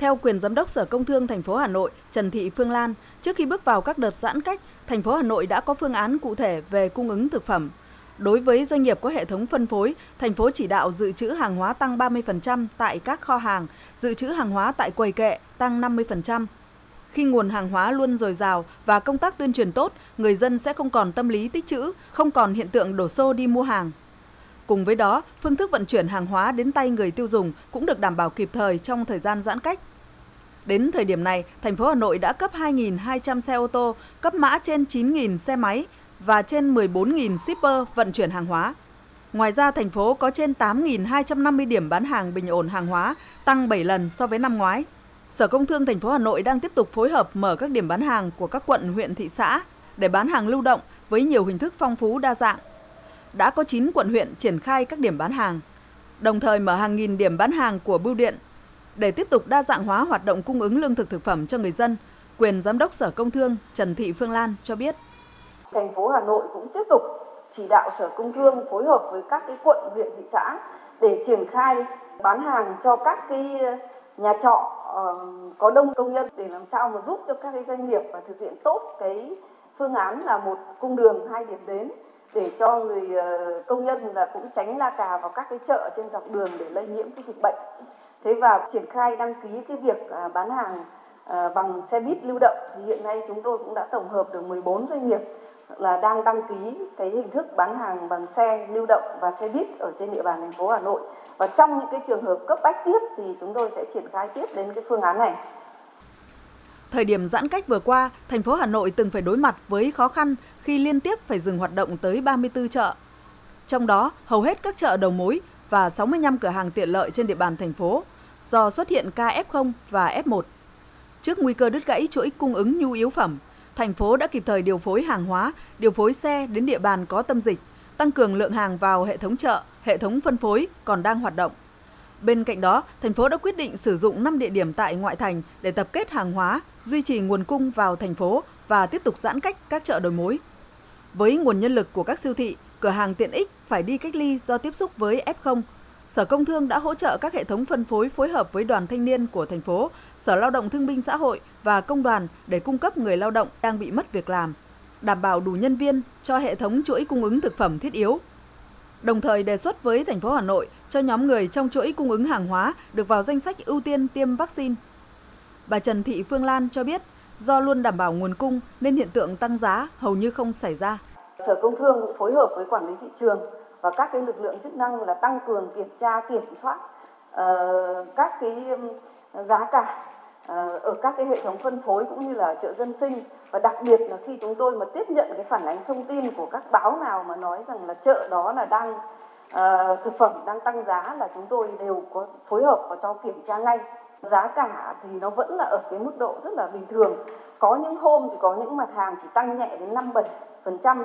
Theo quyền giám đốc Sở Công Thương thành phố Hà Nội Trần Thị Phương Lan, trước khi bước vào các đợt giãn cách, thành phố Hà Nội đã có phương án cụ thể về cung ứng thực phẩm. Đối với doanh nghiệp có hệ thống phân phối, thành phố chỉ đạo dự trữ hàng hóa tăng 30% tại các kho hàng, dự trữ hàng hóa tại quầy kệ tăng 50%. Khi nguồn hàng hóa luôn dồi dào và công tác tuyên truyền tốt, người dân sẽ không còn tâm lý tích trữ, không còn hiện tượng đổ xô đi mua hàng. Cùng với đó, phương thức vận chuyển hàng hóa đến tay người tiêu dùng cũng được đảm bảo kịp thời trong thời gian giãn cách. Đến thời điểm này, thành phố Hà Nội đã cấp 2.200 xe ô tô, cấp mã trên 9.000 xe máy và trên 14.000 shipper vận chuyển hàng hóa. Ngoài ra, thành phố có trên 8.250 điểm bán hàng bình ổn hàng hóa, tăng 7 lần so với năm ngoái. Sở Công Thương thành phố Hà Nội đang tiếp tục phối hợp mở các điểm bán hàng của các quận, huyện, thị xã để bán hàng lưu động với nhiều hình thức phong phú đa dạng. Đã có 9 quận huyện triển khai các điểm bán hàng, đồng thời mở hàng nghìn điểm bán hàng của bưu điện để tiếp tục đa dạng hóa hoạt động cung ứng lương thực thực phẩm cho người dân. Quyền Giám đốc Sở Công Thương Trần Thị Phương Lan cho biết. Thành phố Hà Nội cũng tiếp tục chỉ đạo Sở Công Thương phối hợp với các cái quận, huyện, thị xã để triển khai bán hàng cho các cái nhà trọ ờ, có đông công nhân để làm sao mà giúp cho các cái doanh nghiệp và thực hiện tốt cái phương án là một cung đường hai điểm đến để cho người ờ, công nhân là cũng tránh la cà vào các cái chợ trên dọc đường để lây nhiễm cái dịch bệnh. Thế và triển khai đăng ký cái việc à, bán hàng à, bằng xe buýt lưu động thì hiện nay chúng tôi cũng đã tổng hợp được 14 doanh nghiệp là đang đăng ký cái hình thức bán hàng bằng xe lưu động và xe buýt ở trên địa bàn thành phố Hà Nội. Và trong những cái trường hợp cấp bách tiếp thì chúng tôi sẽ triển khai tiếp đến cái phương án này. Thời điểm giãn cách vừa qua, thành phố Hà Nội từng phải đối mặt với khó khăn khi liên tiếp phải dừng hoạt động tới 34 chợ. Trong đó, hầu hết các chợ đầu mối và 65 cửa hàng tiện lợi trên địa bàn thành phố do xuất hiện ca F0 và F1. Trước nguy cơ đứt gãy chuỗi cung ứng nhu yếu phẩm, thành phố đã kịp thời điều phối hàng hóa, điều phối xe đến địa bàn có tâm dịch, tăng cường lượng hàng vào hệ thống chợ, hệ thống phân phối còn đang hoạt động. Bên cạnh đó, thành phố đã quyết định sử dụng 5 địa điểm tại ngoại thành để tập kết hàng hóa, duy trì nguồn cung vào thành phố và tiếp tục giãn cách các chợ đầu mối. Với nguồn nhân lực của các siêu thị, cửa hàng tiện ích phải đi cách ly do tiếp xúc với F0, Sở Công Thương đã hỗ trợ các hệ thống phân phối phối hợp với đoàn thanh niên của thành phố, Sở Lao động Thương binh Xã hội và công đoàn để cung cấp người lao động đang bị mất việc làm, đảm bảo đủ nhân viên cho hệ thống chuỗi cung ứng thực phẩm thiết yếu. Đồng thời đề xuất với thành phố Hà Nội cho nhóm người trong chuỗi cung ứng hàng hóa được vào danh sách ưu tiên tiêm vaccine. Bà Trần Thị Phương Lan cho biết, do luôn đảm bảo nguồn cung nên hiện tượng tăng giá hầu như không xảy ra. Sở Công Thương cũng phối hợp với quản lý thị trường và các cái lực lượng chức năng là tăng cường kiểm tra kiểm soát uh, các cái giá cả uh, ở các cái hệ thống phân phối cũng như là chợ dân sinh. Và đặc biệt là khi chúng tôi mà tiếp nhận cái phản ánh thông tin của các báo nào mà nói rằng là chợ đó là đang uh, thực phẩm đang tăng giá là chúng tôi đều có phối hợp và cho kiểm tra ngay. Giá cả thì nó vẫn là ở cái mức độ rất là bình thường. Có những hôm thì có những mặt hàng chỉ tăng nhẹ đến năm bảy phần trăm.